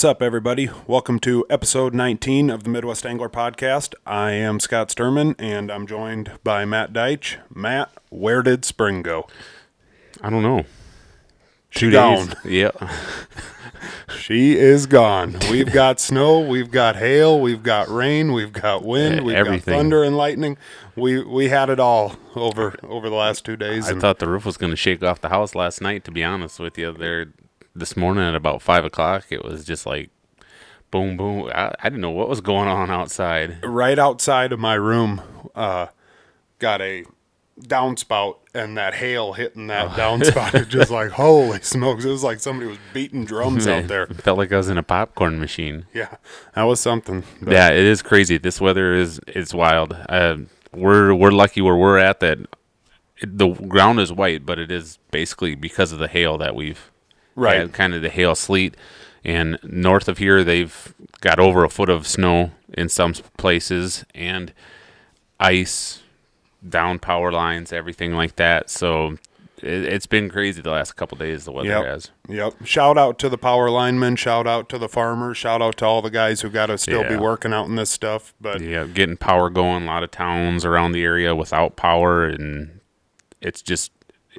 What's up, everybody? Welcome to episode 19 of the Midwest Angler Podcast. I am Scott Sturman, and I'm joined by Matt Deitch. Matt, where did spring go? I don't know. She Two gone. days. Yeah. She is gone. We've got snow, we've got hail, we've got rain, we've got wind, we've everything. got thunder and lightning. We we had it all over over the last two days. I and- thought the roof was going to shake off the house last night, to be honest with you. There, this morning at about 5 o'clock, it was just like boom, boom. I, I didn't know what was going on outside. right outside of my room, uh, got a downspout, and that hail hitting that downspout is just like holy smokes! It was like somebody was beating drums out there. It felt like I was in a popcorn machine. Yeah, that was something. But Yeah, it is crazy. This weather is it's wild. Uh, we're we're lucky where we're at that it, the ground is white, but it is basically because of the hail that we've Right. had, kind of the hail sleet. And north of here, they've got over a foot of snow in some places and ice down power lines, everything like that. So it, it's been crazy the last couple days. The weather Yep. has. Yep. Shout out to the power linemen. Shout out to the farmers. Shout out to all the guys who got to still be working out in this stuff. But Yeah, getting power going. A lot of towns around the area without power, and it's just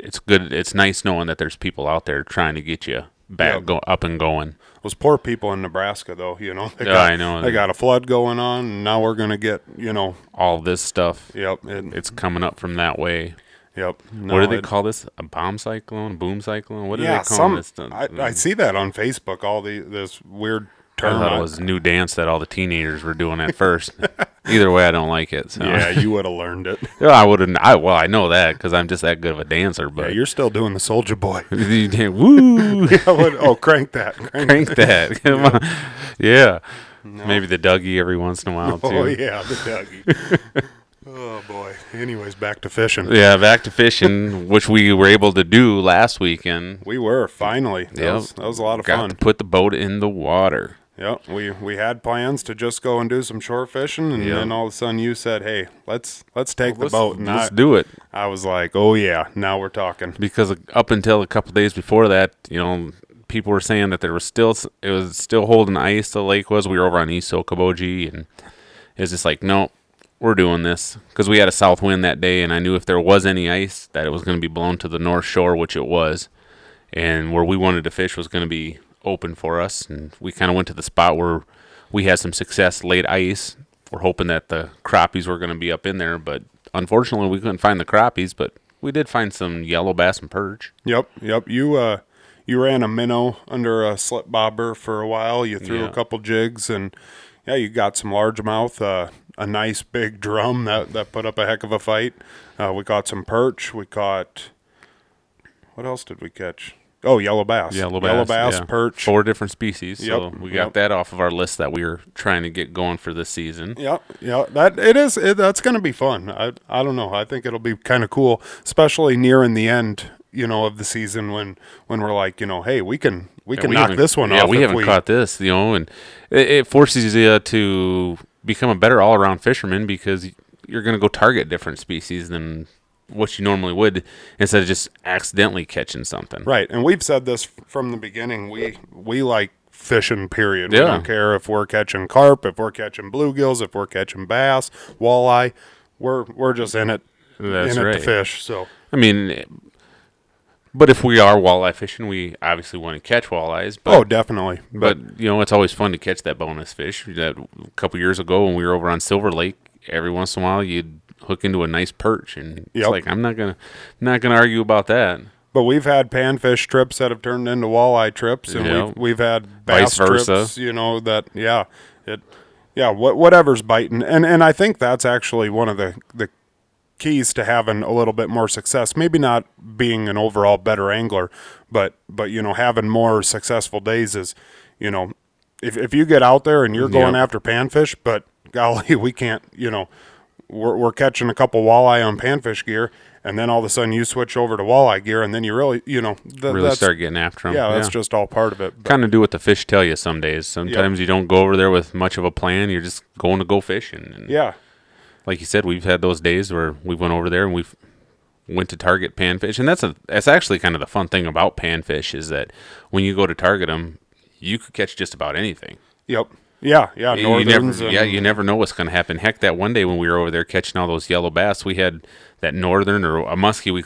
it's good. It's nice knowing that there's people out there trying to get you back Yep. go up and going. those poor people in Nebraska, though, you know, they Yeah, got, I know. they got a flood going on, and now we're gonna get, you know, All this stuff, yep, it, it's coming up from that way. yep. No, what do they it- call this? A bomb cyclone, boom cyclone? What do yeah, they call some. this? stuff? I, I see that on Facebook. All the this weird I thought it was a new dance that all the teenagers were doing at first. Either way, I don't like it. So. yeah, you would have learned it. Yeah, I wouldn't. I well, I know that because I'm just that good of a dancer. Yeah, But you're still doing the Soulja Boy. woo, would- oh, crank that. Crank crank that. Come on. Yeah. Maybe the Dougie every once in a while oh, too. Oh yeah, the Dougie. oh boy. Anyways, back to fishing. Yeah, back to fishing, which we were able to do last weekend. We were finally. That, Yep. was, that was a lot of Got fun. to put the boat in the water. Yep. We we had plans to just go and do some shore fishing, and Yep. then all of a sudden you said, "Hey, let's let's take the Let's, boat." And let's do it I was like, "Oh yeah, now we're talking." because up until a couple days before that, you know, people were saying that there was still it was still holding ice. The lake was. We were over on East Okoboji, and it was just like, no, we're doing this because we had a south wind that day, and I knew if there was any ice that it was going to be blown to the north shore, which it was, and where we wanted to fish was going to be open for us, and we kind of went to the spot where we had some success late ice. We're hoping that the crappies were going to be up in there, but unfortunately we couldn't find the crappies, but we did find some yellow bass and perch. Yep, yep. You uh, you ran a minnow under a slip bobber for a while. You threw Yeah. a couple jigs, and yeah, you got some largemouth. Uh, a nice big drum that that put up a heck of a fight. Uh, we caught some perch. We caught. What else did we catch? Oh, yellow bass. Yellow bass, Yellow bass, yeah. perch. Four different species. so Yep, we got yep. that off of our list that we were trying to get going for this season. Yep, yeah, that it is. It, that's going to be fun. I I don't know. I think it'll be kind of cool, especially near in the end, you know, of the season when when we're like, you know, hey, we can we Yeah, can we knock this one yeah, off. Yeah, we haven't caught this, you know, and it, it forces you to become a better all-around fisherman because you're going to go target different species than what you normally would instead of just accidentally catching something. Right, and we've said this from the beginning. We we like fishing. Period. We Yeah. don't care if we're catching carp, if we're catching bluegills, if we're catching bass, walleye. We're we're just in it, That's in it to fish. So I mean, but if we are walleye fishing, we obviously want to catch walleyes. But oh, definitely. But you know, it's always fun to catch that bonus fish. That a couple years ago when we were over on Silver Lake, every once in a while you'd hook into a nice perch, and it's Yep. like I'm not gonna not gonna argue about that. But we've had panfish trips that have turned into walleye trips, and Yeah. we've we've had bass Vice versa. trips. You know that, yeah, it, yeah, what whatever's biting, and and I think that's actually one of the the keys to having a little bit more success. Maybe not being an overall better angler, but but you know having more successful days is, you know, if if you get out there and you're going Yeah. after panfish, but golly, we can't, you know, we're, we're catching a couple walleye on panfish gear, and then all of a sudden you switch over to walleye gear, and then you really, you know, th- Really that's, start getting after them. yeah, that's just all part of it. But, kind of do what the fish tell you. Some days, sometimes you don't go over there with much of a plan. You're just going to go fishing. And yeah, like you said, we've had those days where we went over there and we've went to target panfish, and that's a that's actually kind of the fun thing about panfish is that when you go to target them, you could catch just about anything. Yep. Yeah, yeah. You Northerns. never, and- yeah, you never know what's going to happen. Heck, that one day when we were over there catching all those yellow bass, we had that northern or a muskie. We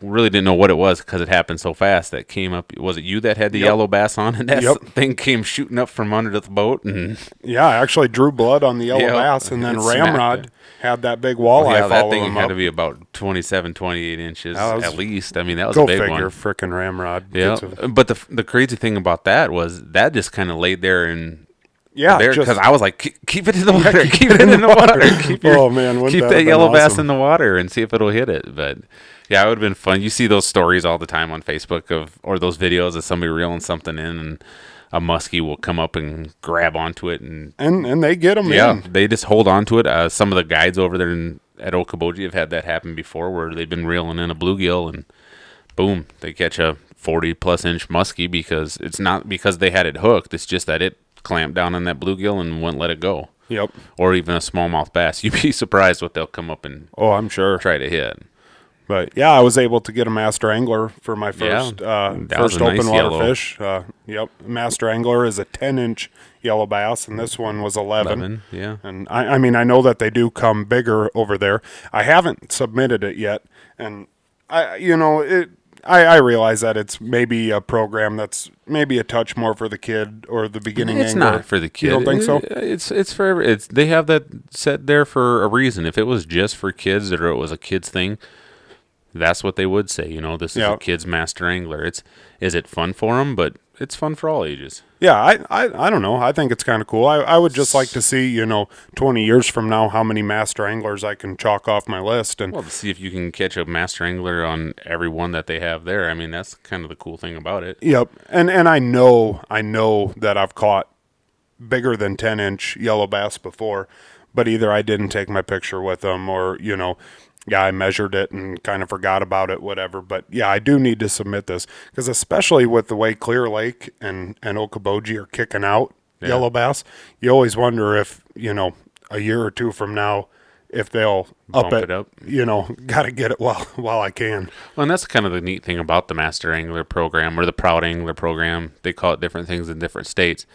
really didn't know what it was because it happened so fast. That came up. Was it you that had the Yep. yellow bass on? And that Yep. thing came shooting up from under the boat, and Yeah, I actually drew blood on the yellow Yeah, bass, and then it Ramrod had that big walleye yeah, that thing had up. to be about 27, 28 inches was- at least. I mean, that was Go a big figure, one. frickin' Ramrod. Yeah, but the the crazy thing about that was that just kind of laid there and yeah. because I was like, keep, keep it in the water, keep it in the water, keep your, Oh, man, keep that that, yellow bass in the water and see if it'll hit it. But yeah, it would have been fun. You see those stories all the time on Facebook of or those videos of somebody reeling something in and a muskie will come up and grab onto it and and and they get them yeah, in. they just hold on to it. Uh, some of the guides over there in, at Okoboji have had that happen before, where they've been reeling in a bluegill and boom, they catch a forty plus inch muskie because it's not because they had it hooked. It's just that it clamped down on that bluegill and wouldn't let it go, Yep. or even a smallmouth bass. You'd be surprised what they'll come up and Oh, I'm sure. try to hit. But yeah, I was able to get a master angler for my first uh, first open nice water yellow. fish. Uh, yep, master angler is a 10 inch yellow bass, and this one was 11. Eleven, yeah. And I, I mean, I know that they do come bigger over there. I haven't submitted it yet, and I, you know, it. I, I realize that it's maybe a program that's maybe a touch more for the kid or the beginning. It's angler. not for the kid. You don't think so? It's it's for every- it's they have that set there for a reason. If it was just for kids or it was a kids thing, that's what they would say. You know, this is Yeah. a kid's master angler. It's is it fun for them? But it's fun for all ages. Yeah, I, I, I don't know. I think it's kind of cool. I, I would just like to see, you know, 20 years from now, how many master anglers I can chalk off my list. And Well, to see if you can catch a master angler on every one that they have there. I mean, that's kind of the cool thing about it. yep, and and I know, I know that I've caught bigger than 10 inch yellow bass before, but either I didn't take my picture with them, or you know, yeah, I measured it and kind of forgot about it, whatever. But yeah, I do need to submit this because especially with the way Clear Lake and and Okoboji are kicking out yellow bass, you always wonder if you know a year or two from now if they'll up it, it up. You know, got to get it while while I can. Well, and that's kind of the neat thing about the Master Angler program or the Proud Angler program. They call it different things in different states.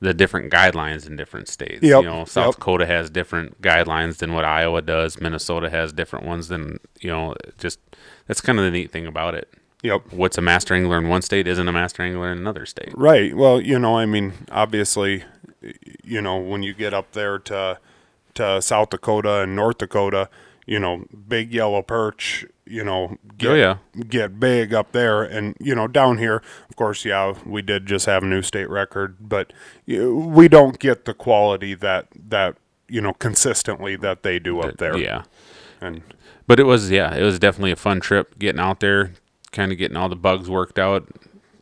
The different guidelines in different states. Yep, You know, South yep. Dakota has different guidelines than what Iowa does. Minnesota has different ones than you know. Just that's kind of the neat thing about it. Yep. What's a Master Angler in one state isn't a Master Angler in another state. Right. Well, you know, I mean, obviously, you know, when you get up there to to South Dakota and North Dakota, you know, big yellow perch, you know, oh, get, Oh, yeah. get big up there, and you know, down here, of course, yeah, we did just have a new state record, but we don't get the quality that that you know consistently that they do up there. Yeah. And But it was yeah, it was definitely a fun trip getting out there, kind of getting all the bugs worked out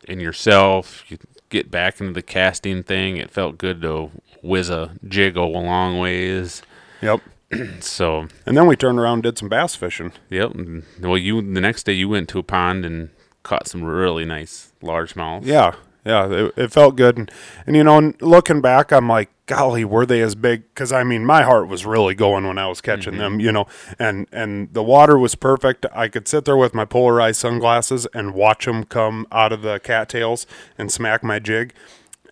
in yourself. You get back into the casting thing. It felt good to whiz a jiggle a long ways. yep. So And then we turned around and did some bass fishing. yep. Well, you the next day you went to a pond and caught some really nice largemouth. Yeah, yeah, it, it felt good, and, and you know, looking back, I'm like, golly, were they as big? Because I mean, my heart was really going when I was catching mm-hmm. them, you know, and and the water was perfect. I could sit there with my polarized sunglasses and watch them come out of the cattails and smack my jig,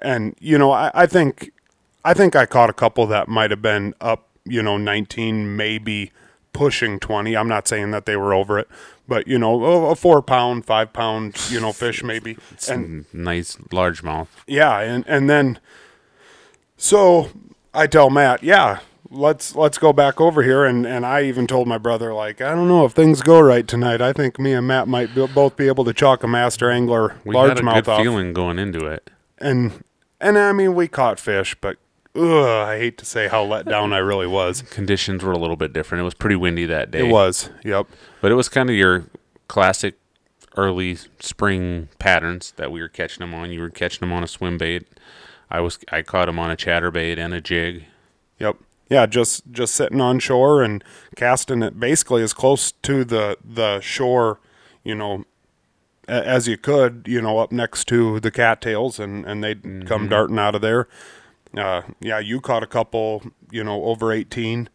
and you know, I, I think, I think I caught a couple that might have been up, you know, 19, maybe pushing 20. I'm not saying that they were over it. But you know, a, a four pound, five pound, you know, fish maybe, and Some nice largemouth. yeah, and and then so I tell Matt, yeah, let's let's go back over here, and and I even told my brother like, I don't know if things go right tonight. I think me and Matt might be, both be able to chalk a master angler We had a largemouth good off, feeling going into it. and and I mean we caught fish, but ugh, I hate to say how let down I really was. Conditions were a little bit different. It was pretty windy that day. It was, yep, But it was kind of your classic early spring patterns that we were catching them on. You were catching them on a swim bait. I was I caught them on a chatterbait and a jig. Yep. Yeah, just just sitting on shore and casting it basically as close to the the shore, you know, as you could, you know, up next to the cattails, and and they'd come mm-hmm. darting out of there. Uh, yeah, you caught a couple, you know, over eighteen.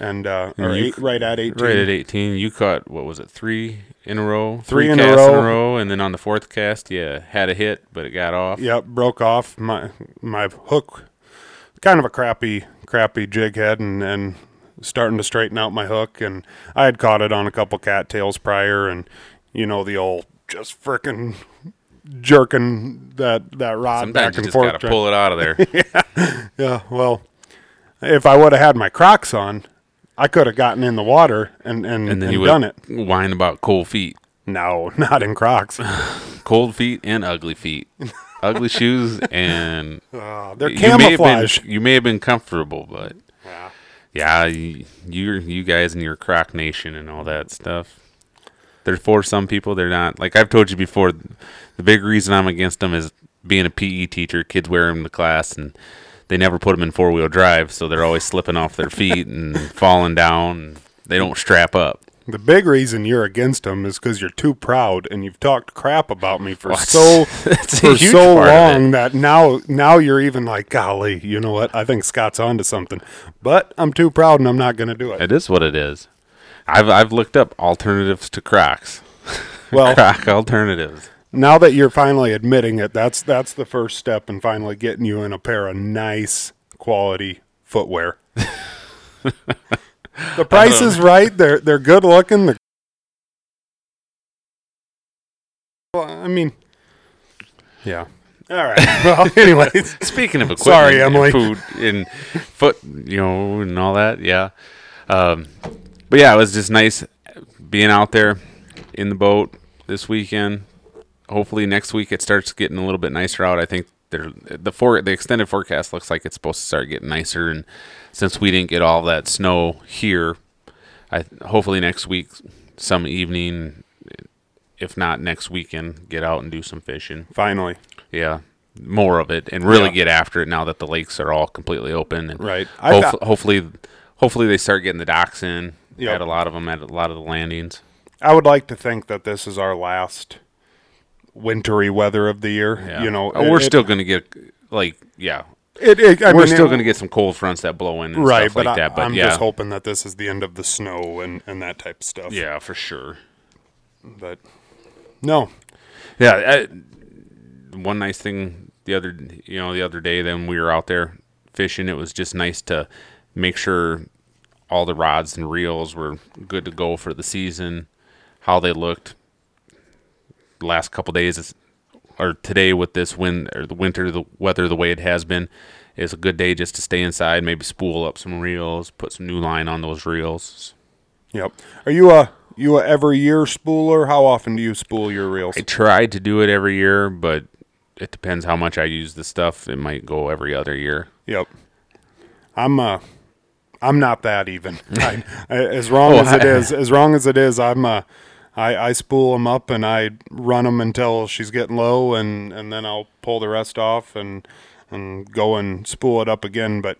and uh, or you eight, right at eighteen. Right at 18, you caught what was it, three in a row? Three in a casts in a row. row, and then on the fourth cast, yeah, had a hit, but it got off. Yep, broke off my my hook. Kind of a crappy crappy jig head, and and starting to straighten out my hook. And I had caught it on a couple cattails prior, and you know the old just frickin' jerking that that rod Sometimes back you and just forth. gotta pull it out of there. Yeah, yeah. well, if I would have had my Crocs on, I could have gotten in the water and and, and then and you would done it. whine about cold feet, No, not in Crocs. cold feet and ugly feet, ugly shoes, and Uh, they're you may have been- camouflage. You may have been comfortable, but Yeah. yeah, you you you guys and your Croc Nation and all that stuff. They're for some people. They're not. Like I've told you before, the big reason I'm against them is being a PE teacher. Kids wear them to class, and they never put them in four wheel drive, so they're always slipping off their feet and falling down. And they don't strap up. The big reason you're against them is because you're too proud and you've talked crap about me for Well, so for so part of it. long that now now you're even like, golly, you know what? I think Scott's onto something. But I'm too proud and I'm not going to do it. It is what it is. I've I've looked up alternatives to Crocs. Well, Croc alternatives. now that you're finally admitting it, that's that's the first step in finally getting you in a pair of nice quality footwear. the price is right. They're they're good looking. The well, I mean, yeah. All right. Well, anyways, Speaking of equipment, Sorry, and Emily. food and foot, you know, and all that, yeah. Um, but yeah, it was just nice being out there in the boat this weekend. Hopefully next week it starts getting a little bit nicer out. I think there the for the extended forecast looks like it's supposed to start getting nicer, and since we didn't get all that snow here, I hopefully next week some evening, if not next weekend, get out and do some fishing. finally. Yeah, more of it, and really Yeah. get after it now that the lakes are all completely open. And Right. Hof- thought- hopefully, hopefully they start getting the docks in Yep. at a lot of them at a lot of the landings. I would like to think that this is our last wintry weather of the year. Yeah. You know, Uh, we're it- still going to get like yeah, It, it, I we're mean, still going to get some cold fronts that blow in and right, stuff but like I, that. But I'm yeah, just hoping that this is the end of the snow and, and that type of stuff. yeah, for sure. But no, Yeah, I, one nice thing the other you know the other day then we were out there fishing. It was just nice to make sure all the rods and reels were good to go for the season. How they looked the last couple days or today with this wind or the winter the weather the way it has been is a good day just to stay inside. Maybe spool up some reels, put some new line on those reels. yep. Are you a you a every year spooler? How often do you spool your reels? I try to do it every year, but it depends how much I use the stuff. It might go every other year. Yep. I'm uh I'm not that even. I, as wrong Oh, as it is, as wrong as it is, I'm uh I, I spool them up and I run them until she's getting low and, and then I'll pull the rest off and and go and spool it up again. But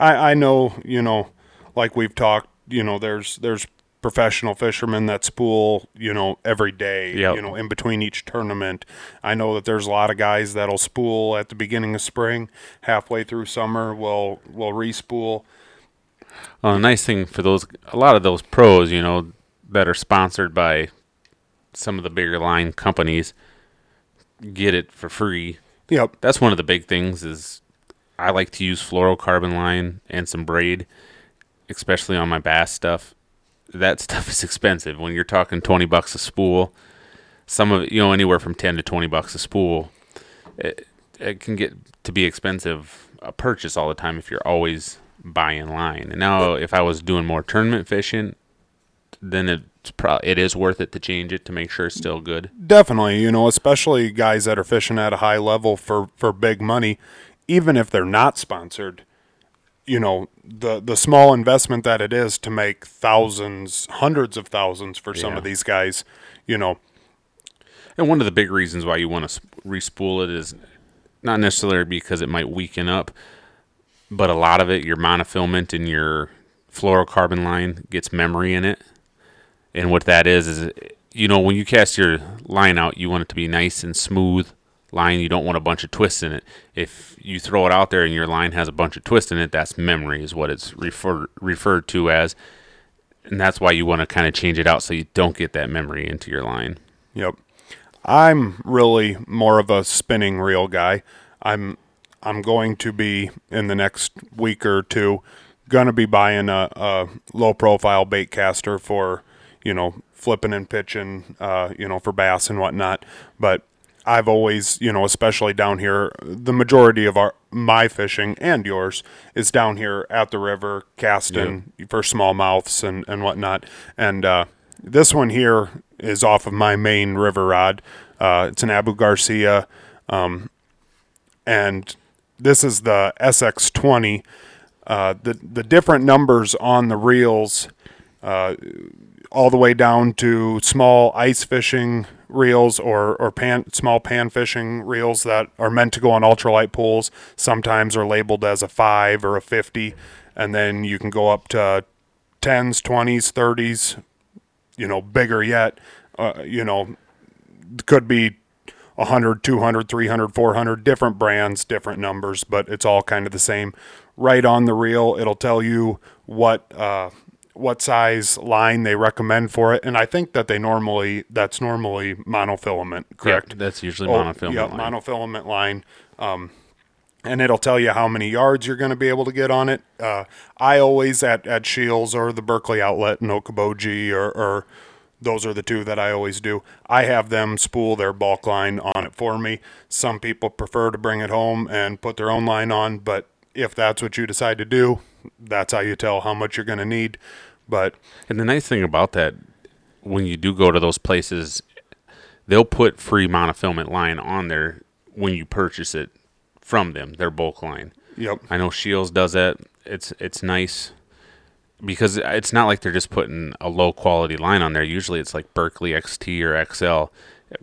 I, I know, you know, like we've talked, you know, there's there's professional fishermen that spool, you know, every day, Yep. you know, in between each tournament. I know that there's a lot of guys that'll spool at the beginning of spring, halfway through summer, will will respool. Well, the nice thing for those, a lot of those pros, you know, that are sponsored by some of the bigger line companies, get it for free. Yep. That's one of the big things. Is I like to use fluorocarbon line and some braid, especially on my bass stuff. That stuff is expensive. When you're talking twenty bucks a spool, some of it, you know, anywhere from ten to twenty bucks a spool, it, it can get to be expensive a purchase all the time if you're always buying line. And now, if I was doing more tournament fishing, then it's pro- it is worth it to change it to make sure it's still good. Definitely, you know, especially guys that are fishing at a high level for for big money, even if they're not sponsored. You know, the the small investment that it is to make thousands, hundreds of thousands for some Yeah. of these guys, you know, And one of the big reasons why you want to respool it is not necessarily because it might weaken up, but a lot of it, your monofilament and your fluorocarbon line gets memory in it. And what that is is, you know, when you cast your line out, you want it to be nice and smooth, line. You don't want a bunch of twists in it. If you throw it out there and your line has a bunch of twists in it, that's memory, is what it's refer- referred to as. And that's why you want to kind of change it out so you don't get that memory into your line. Yep. I'm really more of a spinning reel guy. I'm I'm going to be in the next week or two going to be buying a, a low profile bait caster for you know flipping and pitching uh, you know for bass and whatnot. But I've always you know especially down here the majority of our my fishing and yours is down here at the river casting for smallmouths and and whatnot. And uh, this one here is off of my main river rod. Uh, it's an Abu Garcia, um, and this is the SX20. Uh, the the different numbers on the reels, uh, all the way down to small ice fishing reels or or pan small pan fishing reels that are meant to go on ultralight pools. Sometimes are labeled as a five or a fifty, and then you can go up to tens, twenties, thirties. You know, bigger yet. Uh, you know, could be 100, 200, 300, 400 different brands, different numbers, but it's all kind of the same. Right on the reel, it'll tell you what uh, what size line they recommend for it, and I think that they normally that's normally monofilament, correct? Yep, that's usually Oh, monofilament. Yeah, line. monofilament line. Um, and it'll tell you how many yards you're going to be able to get on it. Uh, I always at at Shields or the Berkley outlet in Okoboji or, or those are the two that I always do. I have them spool their bulk line on it for me. Some people prefer to bring it home and put their own line on, but if that's what you decide to do, that's how you tell how much you're going to need. But And the nice thing about that, when you do go to those places, they'll put free monofilament line on there when you purchase it from them, their bulk line. yep, I know Shields does that. It's it's nice because it's not like they're just putting a low quality line on there. Usually it's like Berkley XT or XL,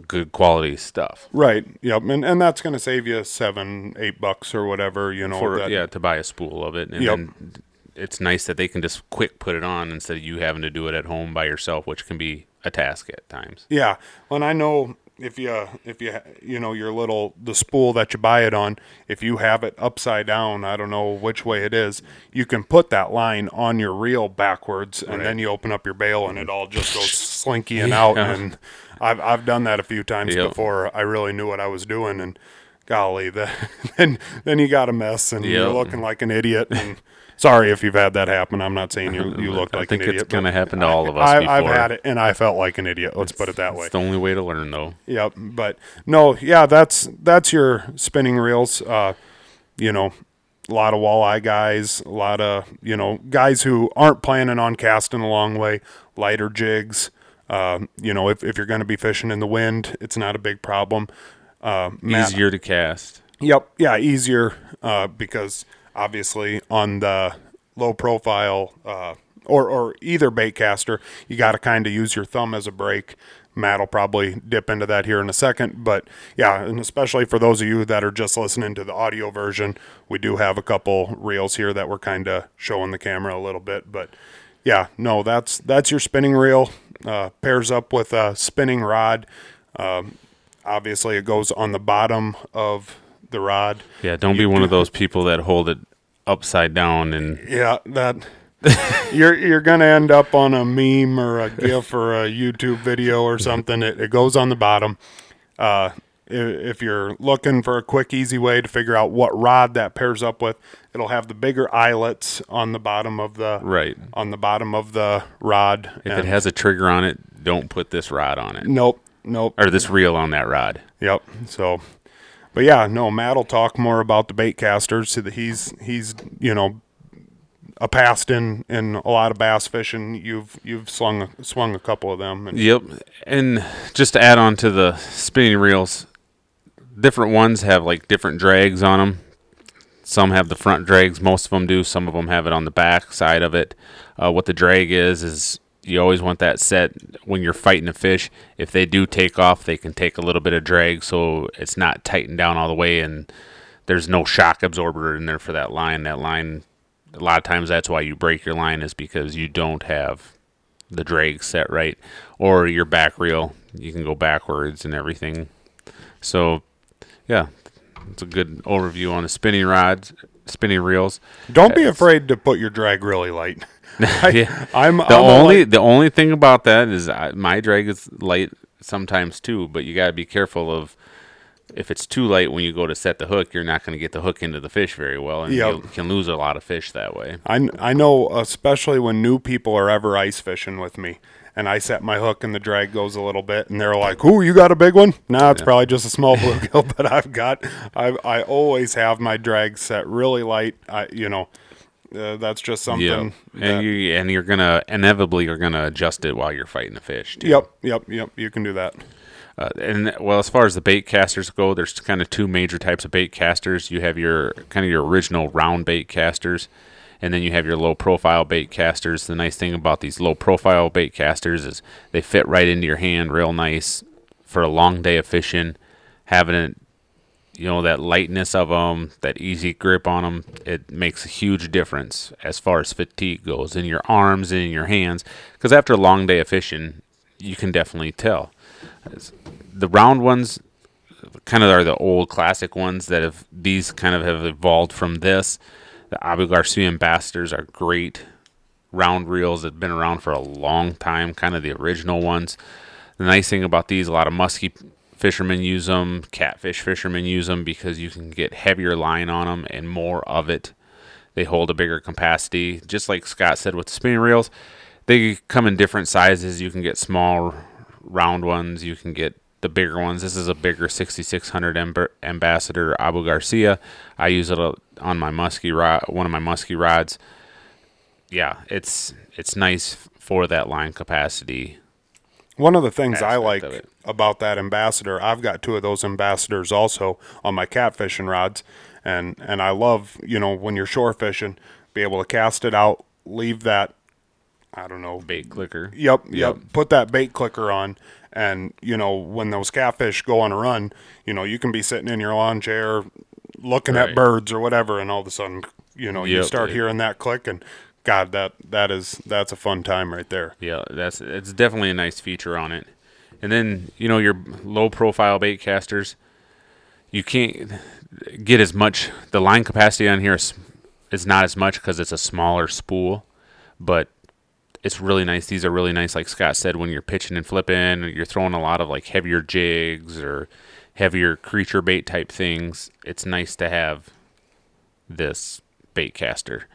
good quality stuff. right, yep, and and that's going to save you seven, eight bucks or whatever you know. For that, yeah, to buy a spool of it. And Yep. then it's nice that they can just quick put it on instead of you having to do it at home by yourself, which can be a task at times. Yeah, well, and I know if you if you you know your little the spool that you buy it on, if you have it upside down, I don't know which way it is, you can put that line on your reel backwards, and then you open up your bail, and it all just goes slinky and out. And I've I've done that a few times Yep. before I really knew what I was doing, and golly, the, then then you got a mess, and you're looking like an idiot. And sorry if you've had that happen. I'm not saying you you look like an idiot. I think it's gonna happen to all of us I. I've had it, and I felt like an idiot. Let's put it that way. It's the only way to learn, though. Yep. But no, yeah, that's that's your spinning reels. Uh, you know, a lot of walleye guys, a lot of you know guys who aren't planning on casting a long way, lighter jigs. Uh, you know, if if you're going to be fishing in the wind, it's not a big problem. Uh, Matt- Easier to cast. Yep. Yeah, easier uh, because obviously on the low profile uh, or or either bait caster, you got to kind of use your thumb as a brake. Matt will probably dip into that here in a second, but yeah, and especially for those of you that are just listening to the audio version, we do have a couple reels here that we're kind of showing the camera a little bit, but yeah, no, that's that's your spinning reel. Uh, pairs up with a spinning rod. Um, obviously, it goes on the bottom of the rod. Yeah, don't be one of those people that hold it upside down and Yeah, that you're you're gonna end up on a meme or a GIF or a YouTube video or something. It, it goes on the bottom. Uh, if you're looking for a quick, easy way to figure out what rod that pairs up with, it'll have the bigger eyelets on the bottom of the right. on the bottom of the rod. If and- it has a trigger on it, don't put this rod on it nope, nope. or this reel on that rod. Yep. So, but yeah, no, Matt will talk more about the bait casters. He's he's you know a past in in a lot of bass fishing. You've you've slung swung a couple of them. And, Yep. And just to add on to the spinning reels, different ones have like different drags on them. Some have the front drags, most of them do. Some of them have it on the back side of it. Uh, what the drag is is you always want that set when you're fighting a fish. If they do take off, they can take a little bit of drag so it's not tightened down all the way and there's no shock absorber in there for that line. That line, a lot of times that's why you break your line is because you don't have the drag set right or your back reel you can go backwards and everything so yeah, it's a good overview on the spinning rods, spinning reels. Don't be afraid to put your drag really light. yeah. I'm The I'm only light- the only thing about that is I, my drag is light sometimes too, but you got to be careful of if it's too light when you go to set the hook, you're not going to get the hook into the fish very well, and Yep. you can lose a lot of fish that way. I, I know, especially when new people are ever ice fishing with me, and I set my hook and the drag goes a little bit, and they're like, "Ooh, you got a big one?" Nah, it's probably just a small bluegill, but I've got, I I always have my drag set really light. I you know, uh, that's just something. that- and you and you're gonna inevitably you're gonna adjust it while you're fighting the fish. Too. yep, yep, yep. You can do that. Uh, and well, as far as the bait casters go, there's kind of two major types of bait casters. You have your kind of your original round bait casters, and then you have your low profile bait casters. The nice thing about these low profile bait casters is they fit right into your hand real nice for a long day of fishing. Having it, you know, that lightness of them, that easy grip on them, it makes a huge difference as far as fatigue goes in your arms and in your hands. Because after a long day of fishing, you can definitely tell the round ones kind of are the old classic ones that have these kind of have evolved from this. The Abu Garcia ambassadors are great round reels that have been around for a long time, kind of the original ones. The nice thing about these, a lot of musky fishermen use them, catfish fishermen use them because you can get heavier line on them and more of it. They hold a bigger capacity, just like Scott said with the spinning reels. They come in different sizes. You can get small, round ones. You can get the bigger ones. This is a bigger 6600 Amb- Ambassador Abu Garcia. I use it on my musky rod, one of my musky rods. Yeah, it's it's nice for that line capacity. One of the things I like about that ambassador, I've got two of those ambassadors also on my catfishing rods, and and I love you know when you're shore fishing, be able to cast it out, leave that, I don't know, Bait clicker. Yep, yep, Yep. Put that bait clicker on, and you know when those catfish go on a run, you know you can be sitting in your lawn chair, looking at birds or whatever, and all of a sudden, you know, you Yep. start hearing that click, and God, that that is that's a fun time right there. Yeah, that's it's definitely a nice feature on it. And then you know your low profile bait casters, you can't get as much. The line capacity on here is, is not as much because it's a smaller spool, but it's really nice. These are really nice, like Scott said, when you're pitching and flipping, you're throwing a lot of like heavier jigs or heavier creature bait type things. It's nice to have this bait caster.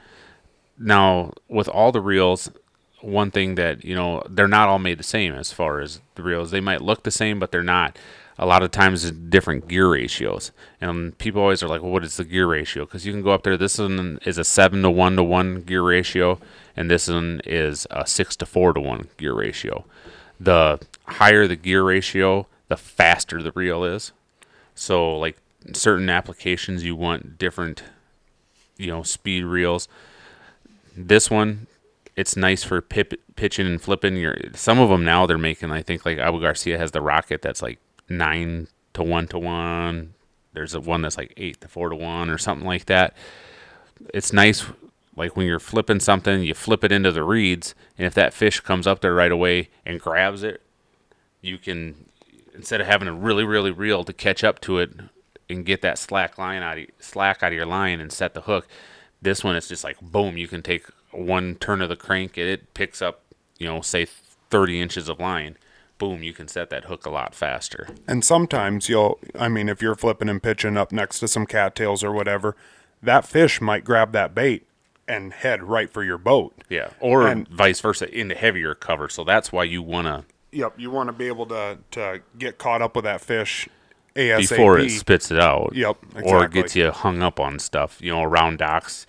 Now, with all the reels, one thing that you know they're not all made the same as far as the reels. They might look the same, but they're not. A lot of times, different gear ratios, and people always are like, "Well, what is the gear ratio?" Because you can go up there. This one is a seven to one to one gear ratio, and this one is a six to four to one gear ratio. The higher the gear ratio, the faster the reel is. So, like certain applications, you want different, you know, speed reels this one it's nice for pip, pitching and flipping. Your some of them now they're making i think like abu garcia has the rocket that's like nine to one to one. There's a one that's like eight to four to one or something like that. It's nice like when you're flipping something you flip it into the reeds and if that fish comes up there right away and grabs it you can instead of having to really really reel to catch up to it and get that slack line out of, slack out of your line and set the hook this one is just like boom you can take one turn of the crank and it picks up you know say 30 inches of line. Boom you can set that hook a lot faster. And sometimes you'll, I mean, if you're flipping and pitching up next to some cattails or whatever, that fish might grab that bait and head right for your boat. yeah or And- vice versa into heavier cover. So that's why you want to Yep, you want to be able to to get caught up with that fish ASAP. before it spits it out. Yep, Or gets you hung up on stuff, you know, around docks.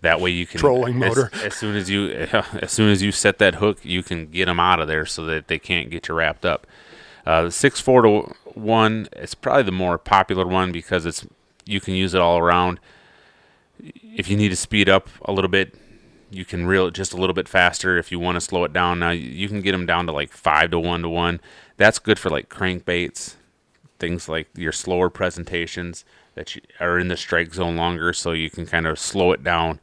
That way you can Trolling as- motor. As, soon as you, as soon as you set that hook, you can get them out of there so that they can't get you wrapped up. Uh, the six four to one, is probably the more popular one because it's you can use it all around. If you need to speed up a little bit, you can reel it just a little bit faster. If you want to slow it down, now you can get them down to like five to one to one. That's good for like crankbaits, things like your slower presentations that are in the strike zone longer, so you can kind of slow it down.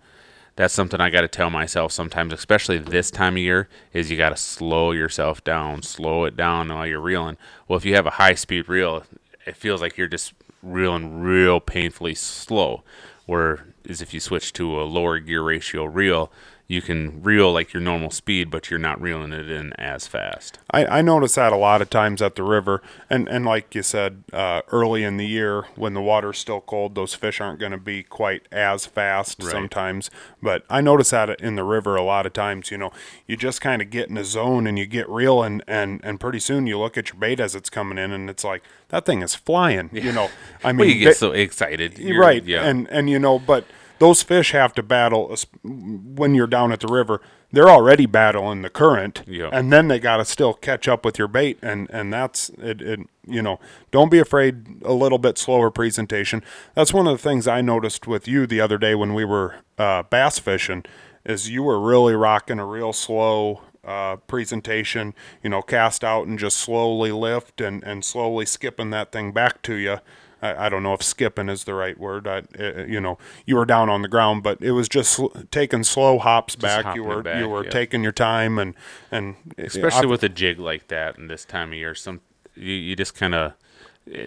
That's something I got to tell myself sometimes, especially this time of year, is you got to slow yourself down, slow it down while you're reeling. Well, if you have a high speed reel, it feels like you're just reeling real painfully slow. Where is if you switch to a lower gear ratio reel, you can reel like your normal speed, but you're not reeling it in as fast. I, I notice that a lot of times at the river, and and like you said, uh, early in the year when the water's still cold, those fish aren't going to be quite as fast Right. sometimes. But I notice that in the river a lot of times. You know, you just kind of get in a zone and you get reeling, and and pretty soon you look at your bait as it's coming in, and it's like that thing is flying. You know, I mean, Well, you get ba- so excited, You're- right Yeah, and and you know but those fish have to battle when you're down at the river they're already battling the current. Yeah. and then they got to still catch up with your bait and and that's it, it you know don't be afraid a little bit slower presentation. That's one of the things i noticed with you the other day when we were uh, bass fishing is you were really rocking a real slow uh, presentation you know cast out and just slowly lift and and slowly skipping that thing back to you I, I don't know if skipping is the right word. I, uh, you know, you were down on the ground, but it was just sl- taking slow hops back. You were back, you were taking your time and and eh, especially I- with a jig like that and this time of year. Some you, you just kind of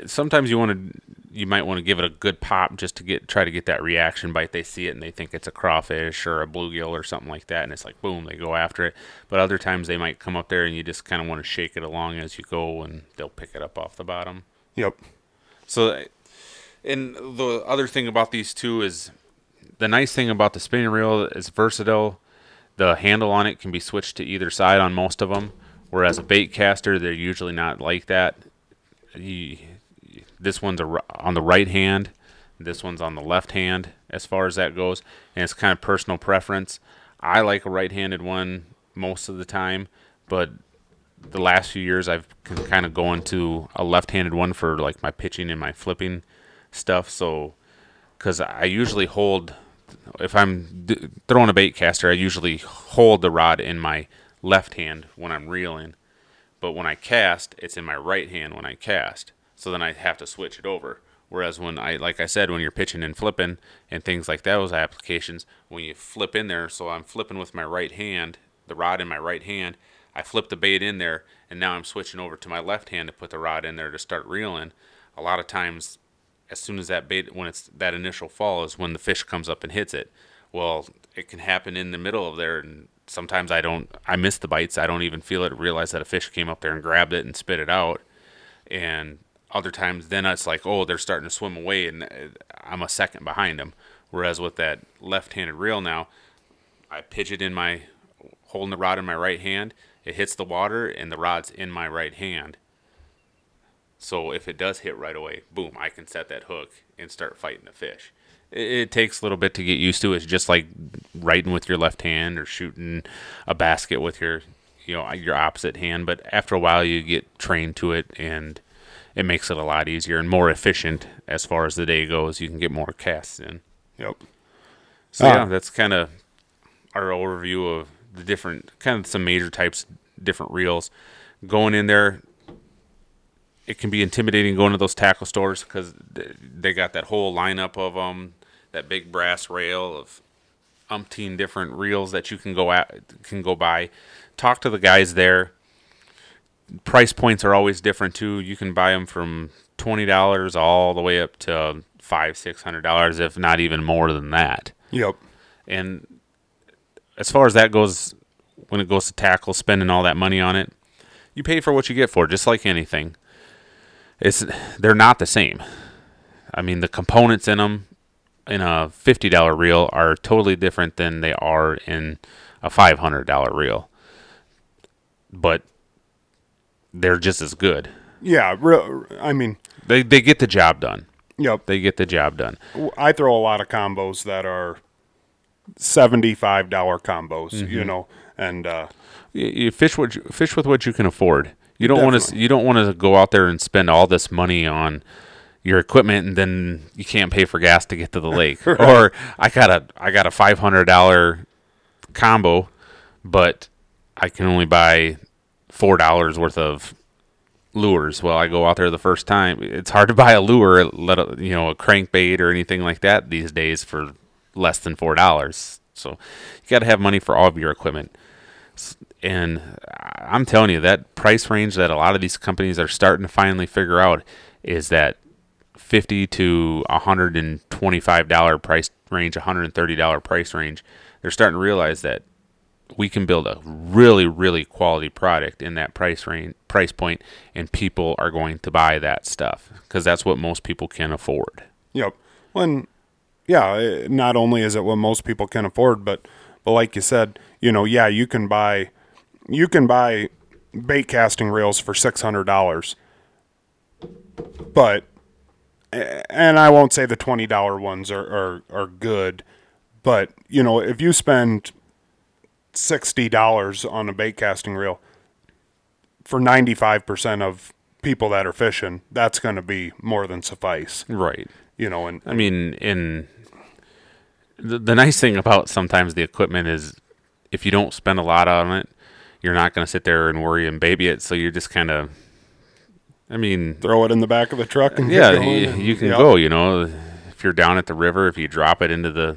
sometimes you want to you might want to give it a good pop just to get try to get that reaction bite. They see it and they think it's a crawfish or a bluegill or something like that, and it's like boom, they go after it. But other times they might come up there and you just kind of want to shake it along as you go, and they'll pick it up off the bottom. Yep. So, and the other thing about these two is the nice thing about the spinning reel is versatile. The handle on it can be switched to either side on most of them, whereas a bait caster, they're usually not like that. You, this one's a, on the right hand, this one's on the left hand, as far as that goes, and it's kind of personal preference. I like a right-handed one most of the time, but the last few years I've kind of going to a left-handed one for like my pitching and my flipping stuff. So, because I usually hold, if I'm d- throwing a bait caster, I usually hold the rod in my left hand when I'm reeling, but when I cast, it's in my right hand when I cast. So then I have to switch it over. Whereas when I, like I said, when you're pitching and flipping and things like that, those applications, when you flip in there, so I'm flipping with my right hand, the rod in my right hand, I flip the bait in there, and now I'm switching over to my left hand to put the rod in there to start reeling. A lot of times, as soon as that bait, when it's that initial fall, is when the fish comes up and hits it. Well, it can happen in the middle of there, and sometimes I don't, I miss the bites. I don't even feel it, realize that a fish came up there and grabbed it and spit it out. And other times, then it's like, oh, they're starting to swim away, and uh, I'm a second behind them. Whereas with that left-handed reel now, I pitch it in my, holding the rod in my right hand. It hits the water, and the rod's in my right hand. So if it does hit right away, boom, I can set that hook and start fighting the fish. It, it takes a little bit to get used to. It's just like writing with your left hand or shooting a basket with your, you know, your opposite hand. But after a while, you get trained to it, and it makes it a lot easier and more efficient as far as the day goes. You can get more casts in. Yep. So Ah. yeah, that's kind of our overview of the different kind of some major types, different reels. Going in there, it can be intimidating going to those tackle stores because they got that whole lineup of them, that big brass rail of umpteen different reels that you can go at can go buy. Talk to the guys there. Price points are always different too. You can buy them from twenty dollars all the way up to five, six hundred dollars, if not even more than that. Yep. And as far as that goes, when it goes to tackle, spending all that money on it, you pay for what you get for, just like anything. It's they're not the same. I mean, the components in them in a fifty dollar reel are totally different than they are in a five hundred dollar reel, but they're just as good. Yeah. Real, I mean, They they get the job done. yep. They get the job done. I throw a lot of combos that are seventy-five dollar combos. Mm-hmm. You know, and uh, you, you fish what you, fish with what you can afford. You don't want to you don't want to go out there and spend all this money on your equipment and then you can't pay for gas to get to the lake. Or I got a I got a five hundred dollar combo, but I can only buy four dollars worth of lures. Well, I go out there the first time. It's hard to buy a lure, let a, you know a crankbait or anything like that these days for less than four dollars. So you got to have money for all of your equipment. And I'm telling you that price range that a lot of these companies are starting to finally figure out is that fifty to hundred and twenty-five dollar price range, hundred and thirty dollar price range, they're starting to realize that we can build a really, really quality product in that price range, price point, and people are going to buy that stuff because that's what most people can afford. Yep. When, yeah, eh, not only is it what most people can afford, but but like you said, you know, yeah, you can buy, you can buy bait casting reels for six hundred dollars, but, and I won't say the twenty dollar ones are, are are good, but you know, if you spend sixty dollars on a bait casting reel for ninety five percent of people that are fishing, that's going to be more than suffice Right. You know, and I mean, in the, the nice thing about sometimes the equipment is if you don't spend a lot on it, you're not going to sit there and worry and baby it. So you're just kind of, I mean, throw it in the back of the truck and yeah, you, and- you can Yep. go. You know, if you're down at the river, if you drop it into the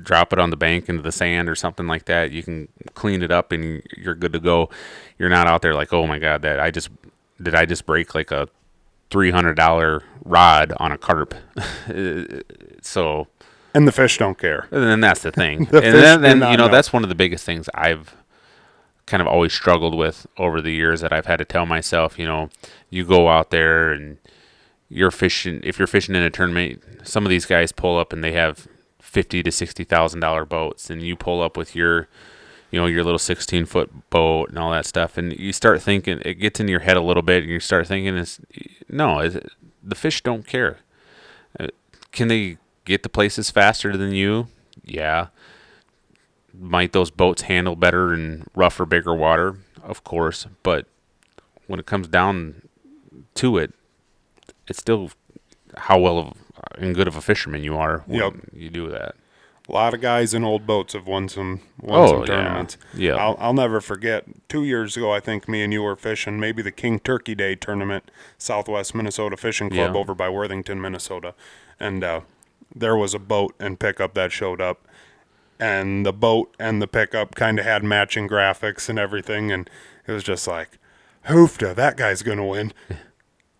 drop it on the bank into the sand or something like that, you can clean it up and you're good to go. You're not out there like, oh my god, that I just did I just break like a three hundred dollar rod on a carp. so and the fish don't care. and then that's the thing. The and then, then you know, know. that's one of the biggest things I've kind of always struggled with over the years that I've had to tell myself, you know, you go out there and you're fishing if you're fishing in a tournament, some of these guys pull up and they have fifty to sixty thousand dollar boats and you pull up with your you know, your little sixteen foot boat and all that stuff and you start thinking it gets in your head a little bit and you start thinking it's no, is it, the fish don't care. Uh, Can they get to places faster than you? Yeah. Might those boats handle better in rougher, bigger water? Of course. But when it comes down to it, it's still how well of and good of a fisherman you are when Yep. you do that. A lot of guys in old boats have won some won Oh, some yeah. tournaments. Yeah. I'll, I'll never forget. Two years ago, I think me and you were fishing maybe the King Turkey Day tournament, Southwest Minnesota Fishing Club Yeah. over by Worthington, Minnesota, and uh, there was a boat and pickup that showed up, and the boat and the pickup kind of had matching graphics and everything, and it was just like, hoofda, that guy's gonna win.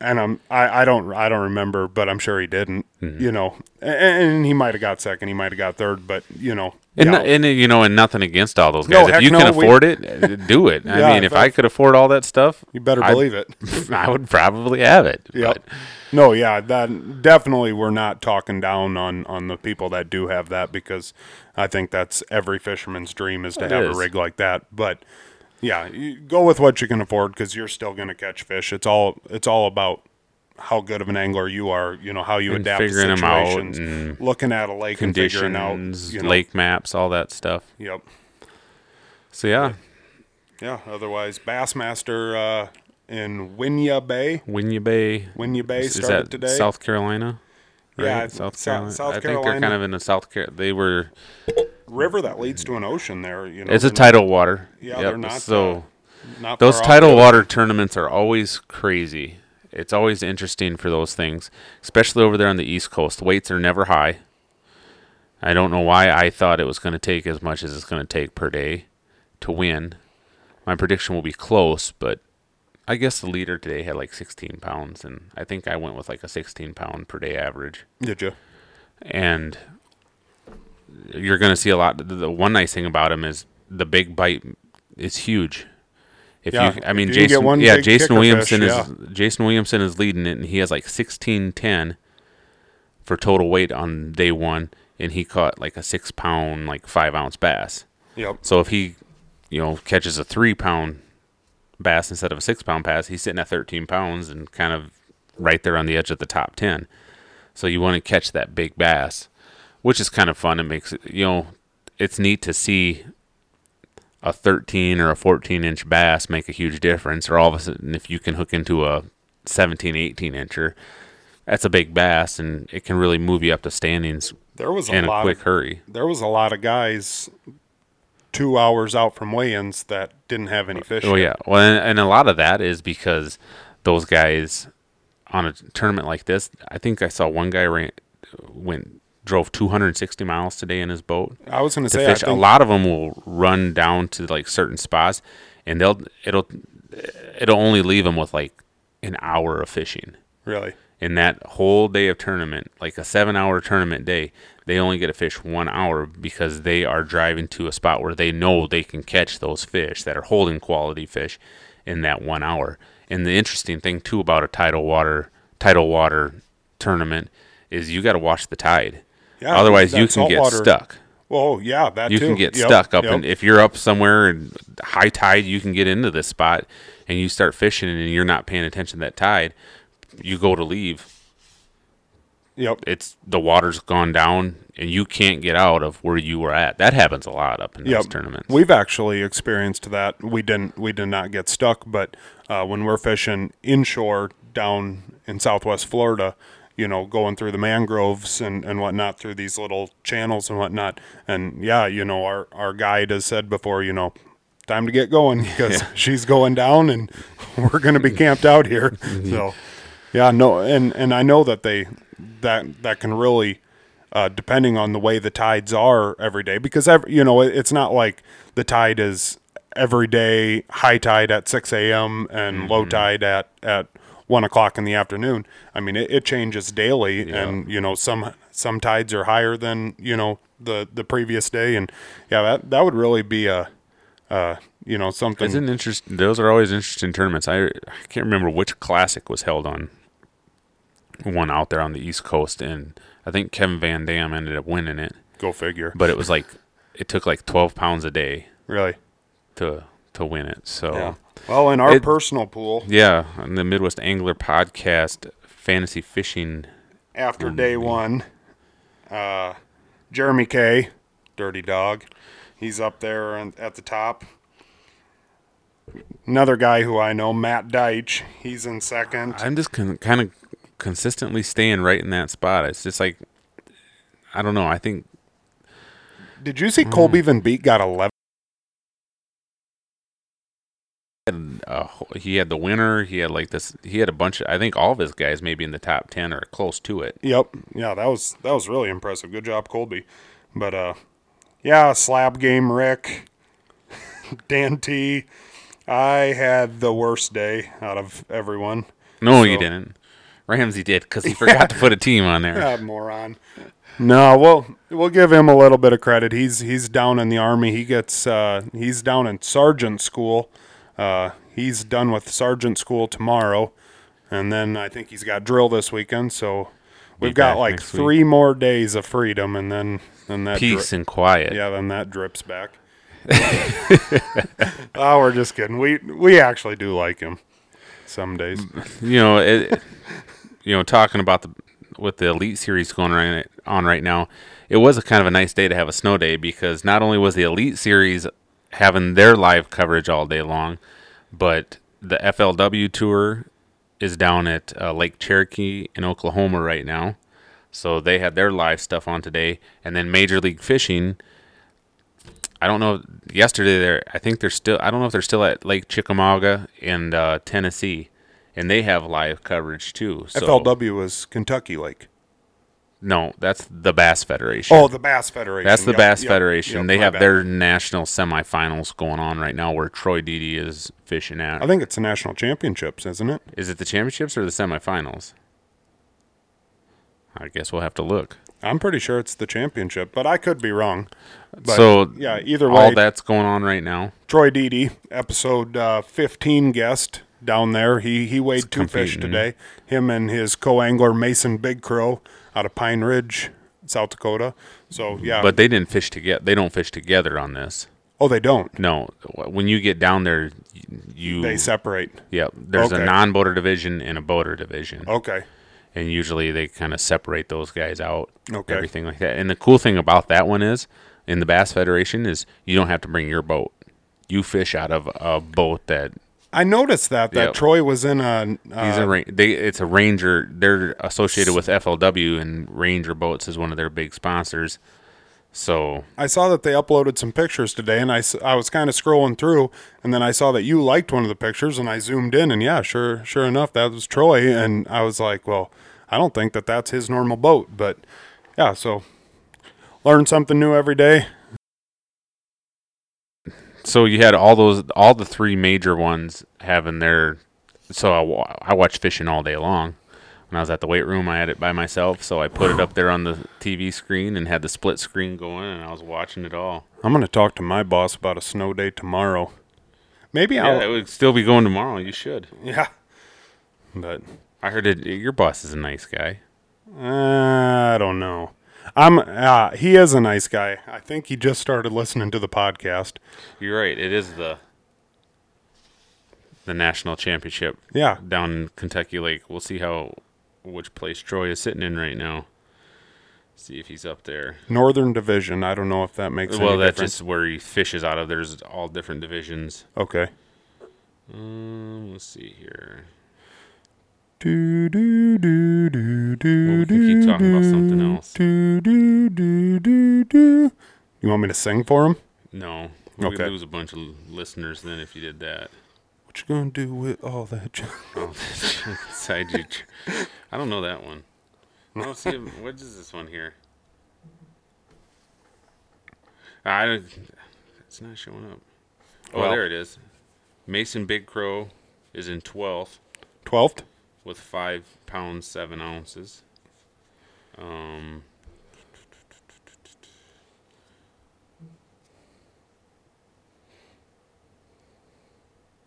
And I'm I, I don't I don't remember, but I'm sure he didn't. Mm-hmm. You know, and, and he might have got second, he might have got third, but you know, And, yeah, no- and you know, and nothing against all those No, guys. if heck you no, can we- afford it, uh, do it. I Yeah, mean, if if I I- could afford all that stuff, you better believe it. I would probably have it. But No, yeah, that definitely we're not talking down on on the people that do have that because I think that's every fisherman's dream is to It have is. a rig like that. But yeah, you go with what you can afford because you're still going to catch fish. It's all it's all about how good of an angler you are. You know how you And adapt to figuring 'em out situations, looking at a lake and figuring out. conditions, You know, lake maps, all that stuff. Yep. So yeah, Yeah. Otherwise, Bassmaster uh, in Winyah Bay. Winyah Bay. Winyah Bay Is started that today. South Carolina? Yeah, Right? it's South Carolina. South I think they're kind of in the South Car. They were. River that leads to an ocean there. You know, It's a not- tidal water. Yeah, Yep, they're not, So uh, not those tidal water tournaments are always crazy. It's always interesting for those things, especially over there on the East Coast. Weights are never high. I don't know why I thought it was going to take as much as it's going to take per day to win. My prediction will be close, but I guess the leader today had like 16 pounds, and I think I went with like a 16 pound per day average. Did you? And you're going to see a lot. The, one nice thing about him is the big bite is huge. If Yeah, you, I mean, Jason, yeah, Jason Williamson fish, is Jason Williamson is leading it, and he has like 1610 for total weight on day one, and he caught like a six pound, like five ounce bass. Yep. So if he, you know, catches a three pound bass instead of a six pound bass, he's sitting at 13 pounds and kind of right there on the edge of the top 10. So you want to catch that big bass, which is kind of fun. It makes it, you know, it's neat to see a 13 or a 14 inch bass make a huge difference. Or all of a sudden, if you can hook into a 17, 18 incher, that's a big bass and it can really move you up the standings There was a in a quick Of, hurry. there was a lot of guys two hours out from weigh-ins that didn't have any fish. Oh yet. yeah, well, and, and a lot of that is because those guys on a tournament like this. I think I saw one guy ran, went drove 260 miles today in his boat I was going to say. fish. I think, a lot of them will run down to like certain spots, and they'll it'll it'll only leave them with like an hour of fishing. Really. in that whole day of tournament, like a seven hour tournament day, they only get to fish one hour because they are driving to a spot where they know they can catch those fish that are holding quality fish in that one hour. And the interesting thing too about a tidal water tidal water tournament is you got to watch the tide. Yeah, Otherwise, you can get saltwater- stuck. Oh yeah, that You too. can get Yep, stuck up, yep. and if you're up somewhere and high tide, you can get into this spot, and you start fishing, and you're not paying attention to that tide. You go to leave, Yep. it's the water's gone down, and you can't get out of where you were at. That happens a lot up in those Yep. tournaments. We've actually experienced that. We didn't we did not get stuck, but uh, when we're fishing inshore down in southwest Florida, you know, going through the mangroves and, and whatnot through these little channels and whatnot. And yeah, you know, our, our guide has said before, you know, time to get going because she's going down and we're going to be camped out here. So yeah, no, and, and I know that they, that, that can really, uh, depending on the way the tides are every day, because every, you know it- it's not like the tide is every day high tide at 6 a.m. and low tide at at one o'clock in the afternoon. I mean, it, it changes daily, and you know some some tides are higher than you know the the previous day, and yeah, that that would really be a uh, you know something. It's an interest. Those are always interesting tournaments. I, I can't remember which classic was held on one out there on the East Coast, and I think Kevin VanDam ended up winning it. Go figure. But it was like it took like twelve pounds a day really, to to win it. So yeah. Well, in our It- personal pool, Yeah, in the Midwest Angler Podcast, fantasy fishing. after day one, uh, Jeremy K, Dirty Dog, he's up there and- at the top. Another guy who I know, Matt Deitch, he's in second. I'm just con- kind of consistently staying right in that spot. It's just like I don't know. I think Did you see Colby Van Beek got 11? Uh, he had the winner. He had like this. He had a bunch. Of, I think all of his guys maybe in the top ten or close to it. Yep. Yeah, that was that was really impressive. Good job, Colby. But uh, yeah, slab game, Rick, Dan T. I had the worst day out of everyone. No, you didn't. Ramsey did because he forgot to put a team on there. Ah, moron. No, we'll we'll give him a little bit of credit. He's he's down in the army. He gets uh, he's down in sergeant school. Uh, he's done with sergeant school tomorrow, and then I think he's got drill this weekend. So we've got like next week. three more days of freedom, and then then that dri- Peace and quiet. yeah, then that drips back. oh, we're just kidding. We we actually do like him some days. you know, it, you know, talking about the with the Elite Series going right, on right now, it was a kind of a nice day to have a snow day because not only was the Elite Series having their live coverage all day long, but the FLW tour is down at uh, Lake Cherokee in Oklahoma right now. So they had their live stuff on today, and then Major League Fishing. I don't know. Yesterday, they I think they're still. I don't know if they're still at Lake Chickamauga in uh, Tennessee, and they have live coverage too. So, FLW is Kentucky Lake. No, that's the Bass Federation. Oh, the Bass Federation. that's the Yep, Bass yep, Federation. yep, they have bad. their national semifinals going on right now, where Troy Didi is fishing at. I think it's the national championships, isn't it? Is it the championships or the semifinals? I guess we'll have to look. I'm pretty sure it's the championship, but I could be wrong. But so yeah, either way, all that's going on right now. Troy Didi, episode uh, 15 guest down there. He he weighed two fish today. Him and his co-angler Mason Big Crow out of Pine Ridge, South Dakota. So yeah, But they didn't fish together. They don't fish together on this. oh, they don't. No, when you get down there, you They separate. yeah. There's Okay. a non-boater division and a boater division, Okay. and usually they kind of separate those guys out. Okay. Everything like that. And the cool thing about that one is, in the Bass Federation, is you don't have to bring your boat. You fish out of a boat that I noticed that that Yep. Troy was in a. Uh, he's a ra- they it's a Ranger. They're associated with FLW, and Ranger Boats is one of their big sponsors. So I saw that they uploaded some pictures today, and I, I was kind of scrolling through, and then I saw that you liked one of the pictures, and I zoomed in, and yeah, sure, sure enough, that was Troy, and I was like, well, I don't think that that's his normal boat, but yeah, so learn something new every day. So you had all those all the three major ones having their so I, wa- I watched fishing all day long when I was at the weight room, I had it by myself, so I put it up there on the TV screen and had the split screen going, and I was watching it all. I'm gonna talk to my boss about a snow day tomorrow. Maybe Yeah, I'll. it would still be going tomorrow. You should. Yeah. But I heard it. Your boss is a nice guy. uh, I don't know. I'm. Uh, he is a nice guy. I think he just started listening to the podcast. You're right. It is the the national championship Yeah. down in Kentucky Lake. We'll see how which place Troy is sitting in right now. See if he's up there. Northern Division. I don't know if that makes well, any that's difference. just where he fishes out of. There's all different divisions. Okay. Um, let's see here. Do, do, do, do, do, can keep talking about something do, else. Do, do, do, do, do. You want me to sing for him? No, we Okay. would lose a bunch of listeners then if you did that. What you gonna do with all that? j- Oh, side you. I don't know that one. I don't see. him- What is this one here? I don't. It's not showing up. Oh, Well. there it is. Mason Big Crow is in twelfth Twelfth. With five pounds seven ounces. Um.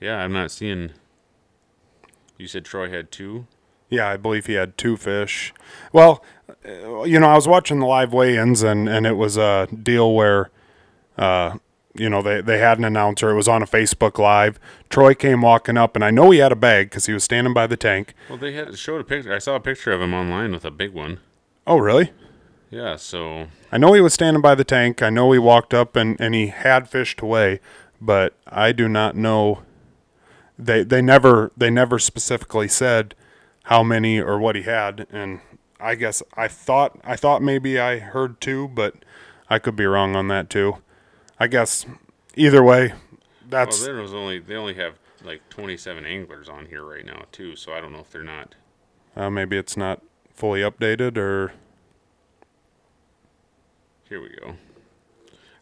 Yeah, I'm not seeing. You said Troy had two. Yeah, I believe he had two fish. Well, uh, you know, I was watching the live weigh-ins, and and it was a deal where, uh, you know, they they had an announcer. It was on a Facebook Live. Troy came walking up, and I know he had a bag because he was standing by the tank. Well, they had showed a picture. I saw a picture of him online with a big one. Oh, really? Yeah, so I know he was standing by the tank. I know he walked up and, and he had fished away, but I do not know. They they never they never specifically said how many or what he had, and I guess I thought I thought maybe I heard two, but I could be wrong on that too. I guess either way, that's. well, there was only they only have like 27 anglers on here right now too. So I don't know if they're not. uh, maybe it's not fully updated or Here we go.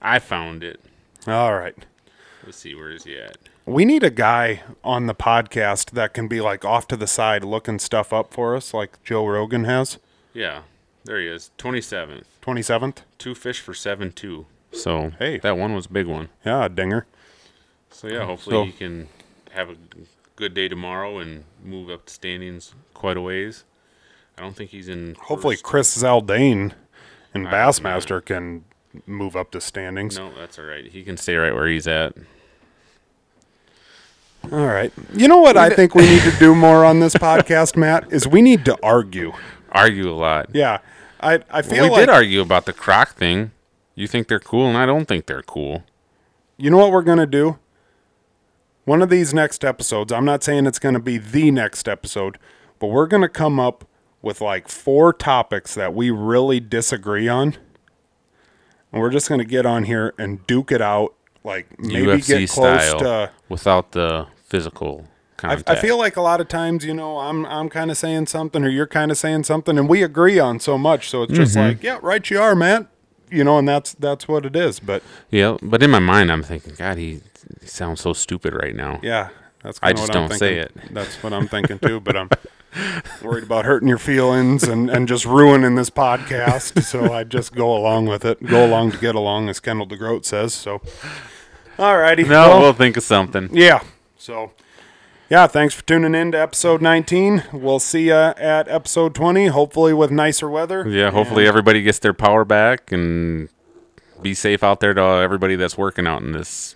I found it. all right. Let's see where is he at. We need a guy on the podcast that can be like off to the side looking stuff up for us, like Joe Rogan has. Yeah, there he is. 27th. 27th? Two fish for seven two. So Hey. that one was a big one. Yeah, a dinger. So yeah, hopefully So- he can have a good day tomorrow and move up the standings quite a ways. I don't think he's in. Hopefully, first. Chris Zaldain and I- Bassmaster can move up the standings. No, that's all right. He can stay right where he's at. All right. You know what I think we need to do more on this podcast, Matt, is we need to argue. Argue a lot. Yeah. I, I feel we like, did argue about the croc thing. You think they're cool, and I don't think they're cool. you know what we're going to do? One of these next episodes, I'm not saying it's going to be the next episode, but we're going to come up with like four topics that we really disagree on. And we're just going to get on here and duke it out. Like maybe UFC get close style, to. without the physical I. I feel like a lot of times, you know, I'm I'm kind of saying something, or you're kind of saying something, and we agree on so much. So it's just Mm-hmm. like, yeah, right, you are, Matt. You know, and that's that's what it is. But yeah, but in my mind, I'm thinking, God, he, he sounds so stupid right now. yeah, that's. I just what I'm don't say it. That's what I'm thinking too. But I'm worried about hurting your feelings and and just ruining this podcast. So I just go along with it. Go along to get along, as Kendall DeGroat says. So, all righty. No, Well, we'll think of something. Yeah. So, yeah, thanks for tuning in to episode 19. We'll see you at episode 20, hopefully with nicer weather. Yeah, hopefully everybody gets their power back and be safe out there to everybody that's working out in this.